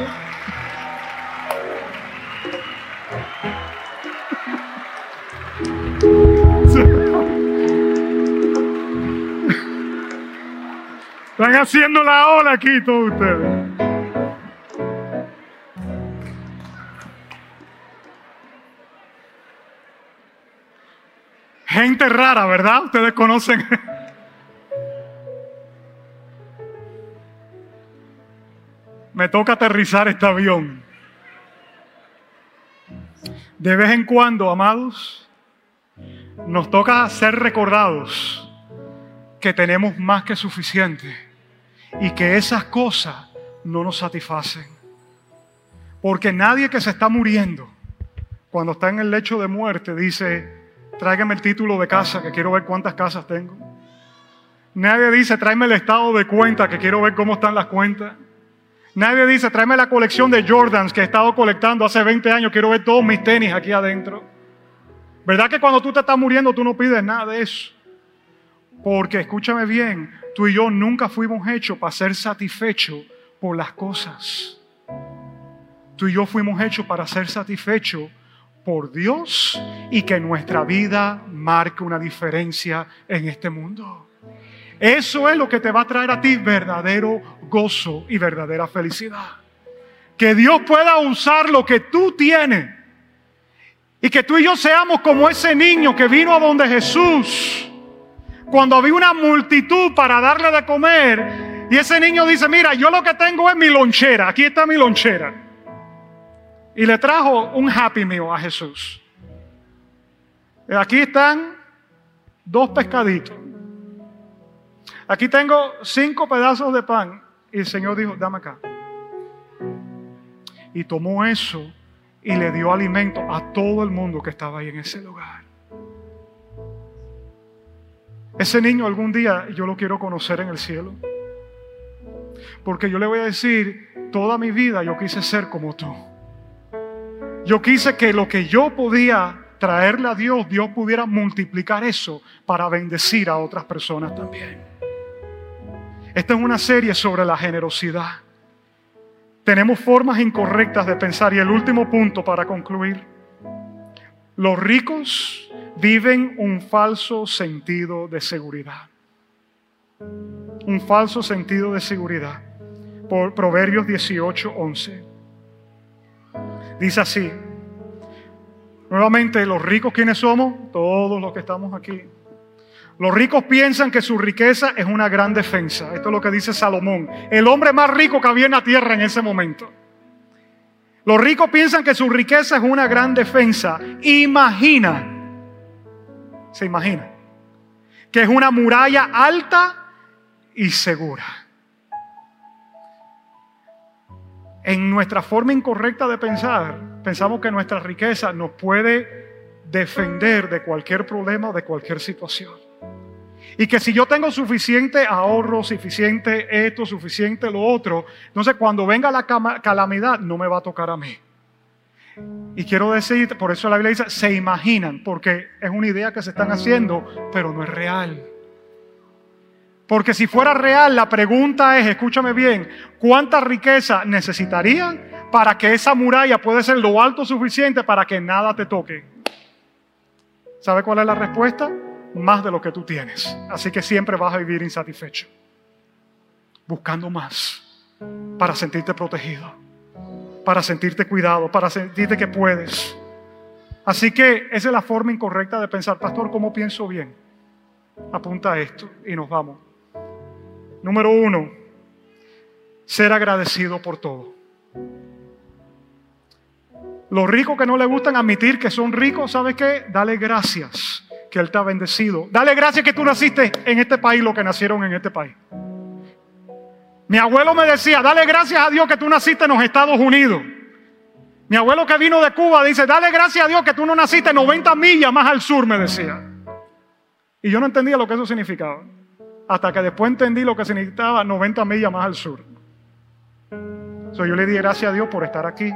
<laughs> Están haciendo la ola aquí todos ustedes. Gente rara, ¿verdad? Ustedes conocen. Me toca aterrizar este avión. De vez en cuando, amados, nos toca ser recordados que tenemos más que suficiente y que esas cosas no nos satisfacen. Porque nadie que se está muriendo, cuando está en el lecho de muerte, dice, tráigame el título de casa, que quiero ver cuántas casas tengo. Nadie dice, tráeme el estado de cuenta, que quiero ver cómo están las cuentas. Nadie dice, tráeme la colección de Jordans que he estado colectando hace 20 años, quiero ver todos mis tenis aquí adentro. ¿Verdad que cuando tú te estás muriendo tú no pides nada de eso? Porque escúchame bien, tú y yo nunca fuimos hechos para ser satisfechos por las cosas. Tú y yo fuimos hechos para ser satisfechos por Dios y que nuestra vida marque una diferencia en este mundo. Eso es lo que te va a traer a ti verdadero gozo y verdadera felicidad. Que Dios pueda usar lo que tú tienes y que tú y yo seamos como ese niño que vino a donde Jesús cuando había una multitud para darle de comer, y ese niño dice, mira, yo lo que tengo es mi lonchera, aquí está mi lonchera. Y le trajo un Happy Meal a Jesús. Aquí están dos pescaditos. Aquí tengo cinco pedazos de pan. Y el Señor dijo, dame acá. Y tomó eso y le dio alimento a todo el mundo que estaba ahí en ese lugar. Ese niño algún día yo lo quiero conocer en el cielo. Porque yo le voy a decir, toda mi vida yo quise ser como tú. Yo quise que lo que yo podía traerle a Dios, Dios pudiera multiplicar eso para bendecir a otras personas también. Esta es una serie sobre la generosidad. Tenemos formas incorrectas de pensar y el último punto para concluir. Los ricos viven un falso sentido de seguridad. Un falso sentido de seguridad. Por Proverbios 18, 11. Dice así. Nuevamente, los ricos, ¿quiénes somos? Todos los que estamos aquí. Los ricos piensan que su riqueza es una gran defensa. Esto es lo que dice Salomón, el hombre más rico que había en la tierra en ese momento. Los ricos piensan que su riqueza es una gran defensa. Imagina ¿Se imagina? Que es una muralla alta y segura. En nuestra forma incorrecta de pensar, pensamos que nuestra riqueza nos puede defender de cualquier problema de cualquier situación. Y que si yo tengo suficiente ahorro, suficiente esto, suficiente lo otro, entonces cuando venga la calamidad no me va a tocar a mí. Y quiero decir, por eso la Biblia dice, se imaginan, porque es una idea que se están haciendo, pero no es real. Porque si fuera real, la pregunta es, escúchame bien, ¿cuánta riqueza necesitarían para que esa muralla pueda ser lo alto suficiente para que nada te toque? ¿Sabe cuál es la respuesta? Más de lo que tú tienes. Así que siempre vas a vivir insatisfecho, buscando más para sentirte protegido, para sentirte cuidado, para sentirte que puedes. Así que esa es la forma incorrecta de pensar, pastor, ¿cómo pienso bien? Apunta esto y nos vamos. Número uno, ser agradecido por todo. Los ricos que no le gustan admitir que son ricos, ¿sabes qué? Dale gracias que Él te ha bendecido. Dale gracias que tú naciste en este país, lo que nacieron en este país. Mi abuelo me decía, dale gracias a Dios que tú naciste en los Estados Unidos. Mi abuelo que vino de Cuba dice, dale gracias a Dios que tú no naciste 90 millas más al sur, me decía. Y yo no entendía lo que eso significaba hasta que después entendí lo que significaba 90 millas más al sur. So, yo le di gracias a Dios por estar aquí.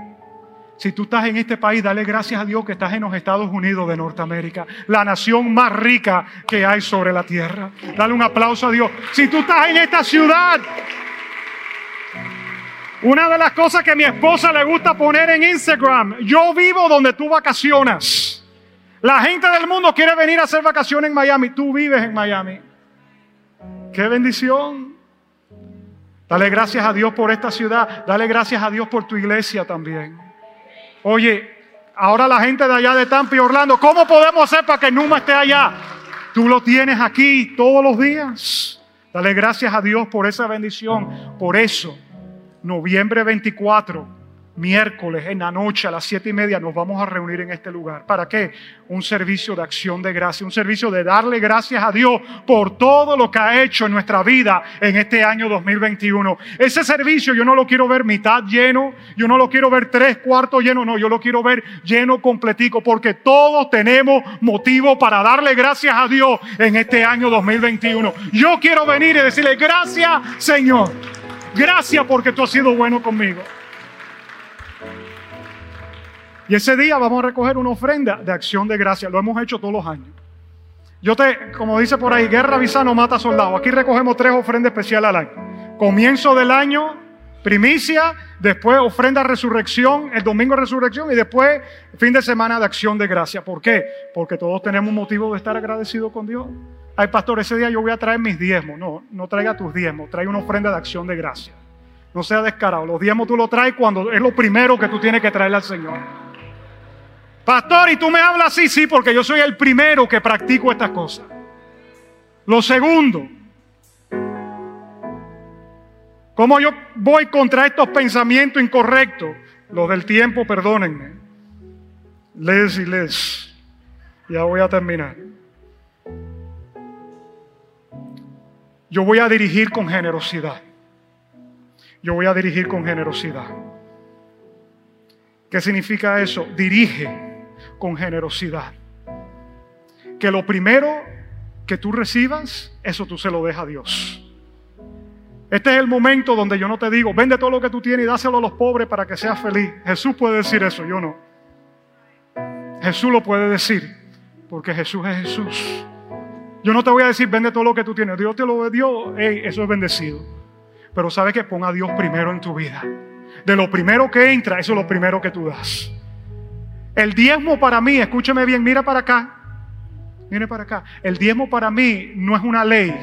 Si tú estás en este país, dale gracias a Dios que estás en los Estados Unidos de Norteamérica, la nación más rica que hay sobre la tierra. Dale un aplauso a Dios. Si tú estás en esta ciudad, una de las cosas que mi esposa le gusta poner en Instagram, yo vivo donde tú vacacionas. La gente del mundo quiere venir a hacer vacaciones en Miami, tú vives en Miami. Qué bendición. Dale gracias a Dios por esta ciudad. Dale gracias a Dios por tu iglesia también. Oye, ahora la gente de allá de Tampa y Orlando, ¿cómo podemos hacer para que Numa esté allá? Tú lo tienes aquí todos los días. Dale gracias a Dios por esa bendición. Por eso, noviembre 24 miércoles en la noche a las siete y media nos vamos a reunir en este lugar. ¿Para qué? Un servicio de acción de gracia, un servicio de darle gracias a Dios por todo lo que ha hecho en nuestra vida en este año 2021. Ese servicio yo no lo quiero ver mitad lleno, yo no lo quiero ver tres cuartos lleno, no, yo lo quiero ver lleno completico, porque todos tenemos motivo para darle gracias a Dios en este año 2021. Yo quiero venir y decirle gracias Señor, gracias porque tú has sido bueno conmigo. Y ese día vamos a recoger una ofrenda de acción de gracia. Lo hemos hecho todos los años. Yo te, como dice por ahí, guerra visa no mata soldado. Aquí recogemos tres ofrendas especiales al año. Comienzo del año, primicia, después ofrenda resurrección, el domingo resurrección y después fin de semana de acción de gracia. ¿Por qué? Porque todos tenemos motivo de estar agradecidos con Dios. Ay, pastor, ese día yo voy a traer mis diezmos. No, no traiga tus diezmos, trae una ofrenda de acción de gracia. No sea descarado. Los diezmos tú los traes cuando es lo primero que tú tienes que traerle al Señor. Pastor, ¿y tú me hablas así? Sí, porque yo soy el primero que practico estas cosas. Lo segundo, ¿cómo yo voy contra estos pensamientos incorrectos? Los del tiempo, perdónenme. Les y les. Ya voy a terminar. Yo voy a dirigir con generosidad. Yo voy a dirigir con generosidad. ¿Qué significa eso? Dirige con generosidad. Que lo primero que tú recibas, eso tú se lo dejas a Dios. Este es el momento donde yo no te digo, vende todo lo que tú tienes y dáselo a los pobres para que seas feliz. Jesús puede decir eso, yo no. Jesús lo puede decir, porque Jesús es Jesús. Yo no te voy a decir, vende todo lo que tú tienes. Dios te lo dio, hey, eso es bendecido. Pero sabes que ponga a Dios primero en tu vida. De lo primero que entra, eso es lo primero que tú das. El diezmo para mí, escúcheme bien, mira para acá. Mire para acá. El diezmo para mí no es una ley.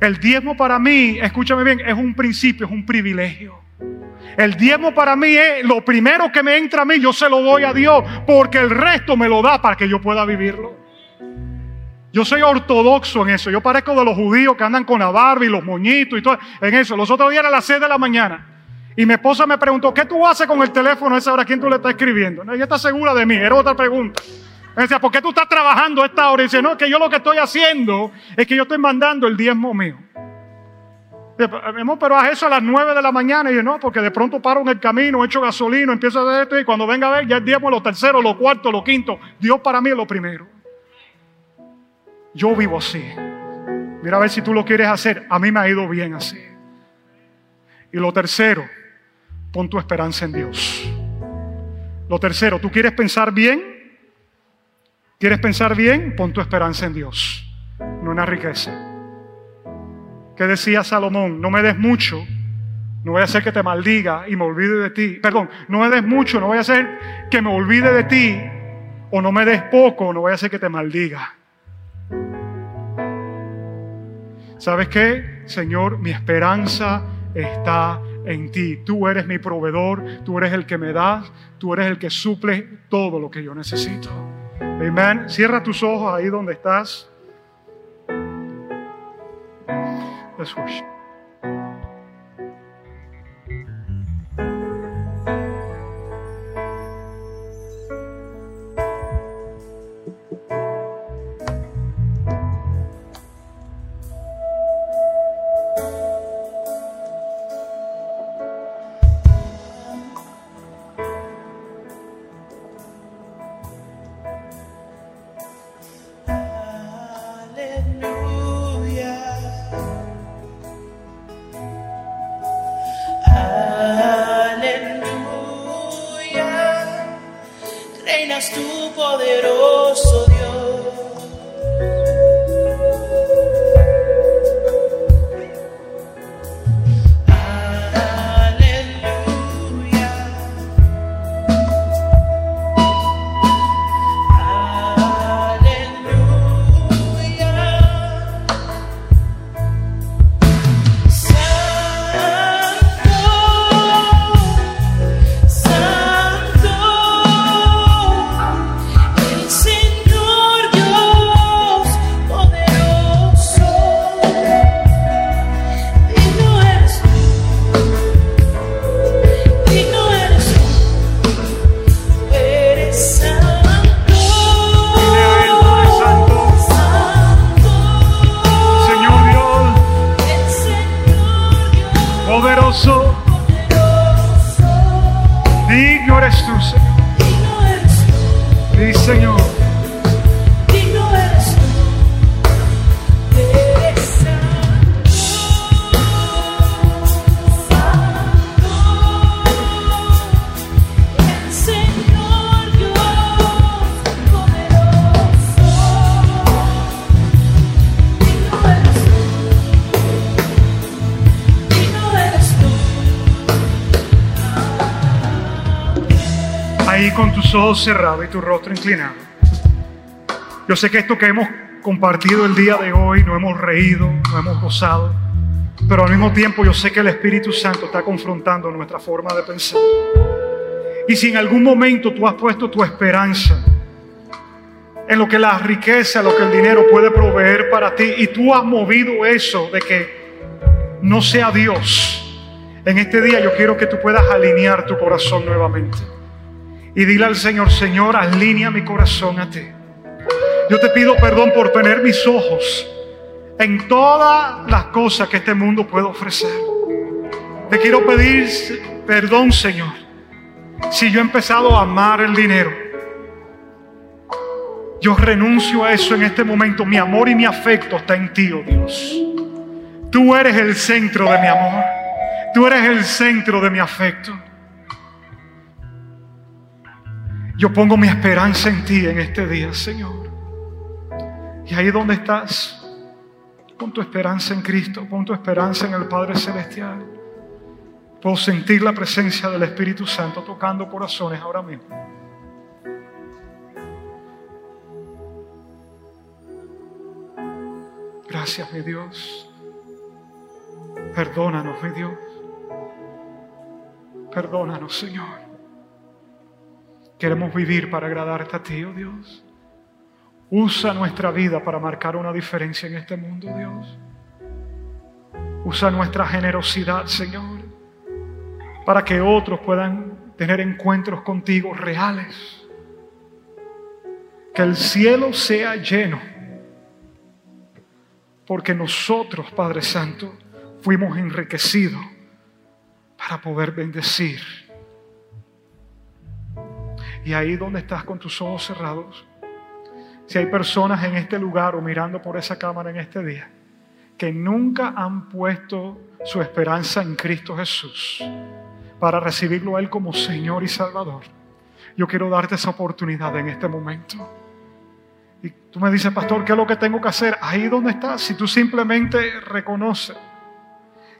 El diezmo para mí, escúchame bien, es un principio, es un privilegio. El diezmo para mí es lo primero que me entra a mí, yo se lo doy a Dios, porque el resto me lo da para que yo pueda vivirlo. Yo soy ortodoxo en eso. Yo parezco de los judíos que andan con la barba y los moñitos y todo. En eso. Los otros días era las 6 de la mañana. Y mi esposa me preguntó, ¿qué tú haces con el teléfono a esa hora? ¿Quién tú le estás escribiendo? ella está segura de mí, era otra pregunta. Me decía, ¿por qué tú estás trabajando a esta hora? Y dice, no, que yo lo que estoy haciendo es que yo estoy mandando el diezmo mío. Pero haz eso a las nueve de la mañana. Y yo, no, porque de pronto paro en el camino, echo gasolina, empiezo a hacer esto. Y cuando venga a ver, ya el diezmo es lo tercero, lo cuarto, lo quinto. Dios para mí es lo primero. Yo vivo así. Mira a ver si tú lo quieres hacer. A mí me ha ido bien así. Y lo tercero, pon tu esperanza en Dios. Lo tercero, ¿tú quieres pensar bien? ¿Quieres pensar bien? Pon tu esperanza en Dios, no en la riqueza. ¿Qué decía Salomón? No me des mucho, no voy a hacer que te maldiga y me olvide de ti. Perdón, no me des mucho, no voy a hacer que me olvide de ti. O no me des poco, no voy a hacer que te maldiga. ¿Sabes qué? Señor, mi esperanza está en ti. Tú eres mi proveedor, tú eres el que me das, tú eres el que suple todo lo que yo necesito. Amén. Cierra tus ojos ahí donde estás. Let's worship. Ojos cerrados y tu rostro inclinado. Yo sé que esto que hemos compartido el día de hoy, no hemos reído, no hemos gozado, pero al mismo tiempo yo sé que el Espíritu Santo está confrontando nuestra forma de pensar. Y si en algún momento tú has puesto tu esperanza en lo que la riqueza, lo que el dinero puede proveer para ti, y tú has movido eso de que no sea Dios, en este día yo quiero que tú puedas alinear tu corazón nuevamente y dile al Señor, Señor, alinea mi corazón a ti. Yo te pido perdón por tener mis ojos en todas las cosas que este mundo puede ofrecer. Te quiero pedir perdón, Señor, si yo he empezado a amar el dinero. Yo renuncio a eso en este momento. Mi amor y mi afecto está en ti, oh Dios. Tú eres el centro de mi amor. Tú eres el centro de mi afecto. Yo pongo mi esperanza en ti en este día, Señor. Y ahí donde estás, pon tu esperanza en Cristo, pon tu esperanza en el Padre Celestial. Puedo sentir la presencia del Espíritu Santo tocando corazones ahora mismo. Gracias, mi Dios. Perdónanos, mi Dios. Perdónanos, Señor. Queremos vivir para agradarte a ti, oh Dios. Usa nuestra vida para marcar una diferencia en este mundo, Dios. Usa nuestra generosidad, Señor, para que otros puedan tener encuentros contigo reales. Que el cielo sea lleno, porque nosotros, Padre Santo, fuimos enriquecidos para poder bendecir y ahí donde estás con tus ojos cerrados, si hay personas en este lugar o mirando por esa cámara en este día que nunca han puesto su esperanza en Cristo Jesús para recibirlo a Él como Señor y Salvador, yo quiero darte esa oportunidad en este momento. Y tú me dices, pastor, ¿qué es lo que tengo que hacer? Ahí donde estás, si tú simplemente reconoces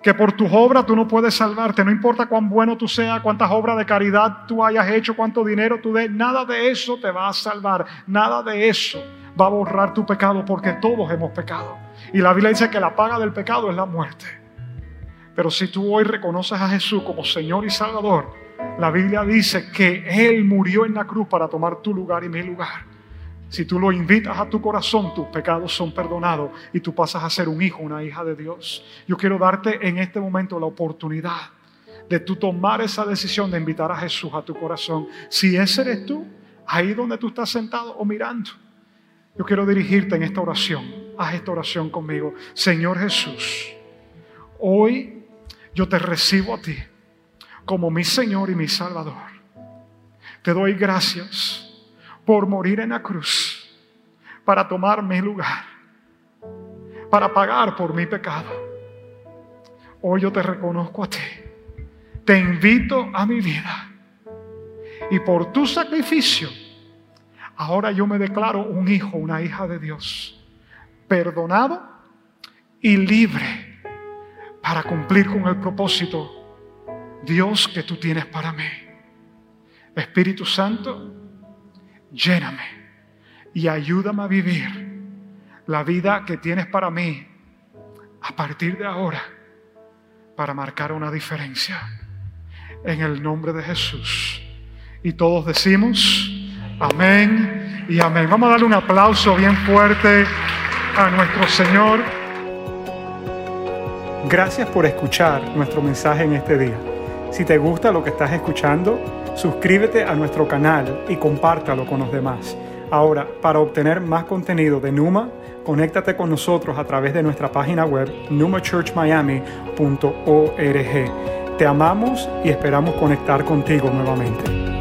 que por tus obras tú no puedes salvarte, no importa cuán bueno tú seas, cuántas obras de caridad tú hayas hecho, cuánto dinero tú des, nada de eso te va a salvar, nada de eso va a borrar tu pecado porque todos hemos pecado. Y la Biblia dice que la paga del pecado es la muerte. Pero si tú hoy reconoces a Jesús como Señor y Salvador, la Biblia dice que Él murió en la cruz para tomar tu lugar y mi lugar. Si tú lo invitas a tu corazón, tus pecados son perdonados y tú pasas a ser un hijo, una hija de Dios. Yo quiero darte en este momento la oportunidad de tú tomar esa decisión de invitar a Jesús a tu corazón. Si ese eres tú, ahí donde tú estás sentado o mirando, yo quiero dirigirte en esta oración. Haz esta oración conmigo. Señor Jesús, hoy yo te recibo a ti como mi Señor y mi Salvador. Te doy gracias por morir en la cruz para tomar mi lugar, para pagar por mi pecado. Hoy yo te reconozco a ti, te invito a mi vida y por tu sacrificio, ahora yo me declaro un hijo, una hija de Dios, perdonado y libre para cumplir con el propósito, Dios, que tú tienes para mí. Espíritu Santo, lléname y ayúdame a vivir la vida que tienes para mí a partir de ahora para marcar una diferencia. En el nombre de Jesús. Y todos decimos, amén y amén. Vamos a darle un aplauso bien fuerte a nuestro Señor.
Gracias por escuchar nuestro mensaje en este día. Si te gusta lo que estás escuchando, suscríbete a nuestro canal y compártalo con los demás. Ahora, para obtener más contenido de Numa, conéctate con nosotros a través de nuestra página web numachurchmiami.org. Te amamos y esperamos conectar contigo nuevamente.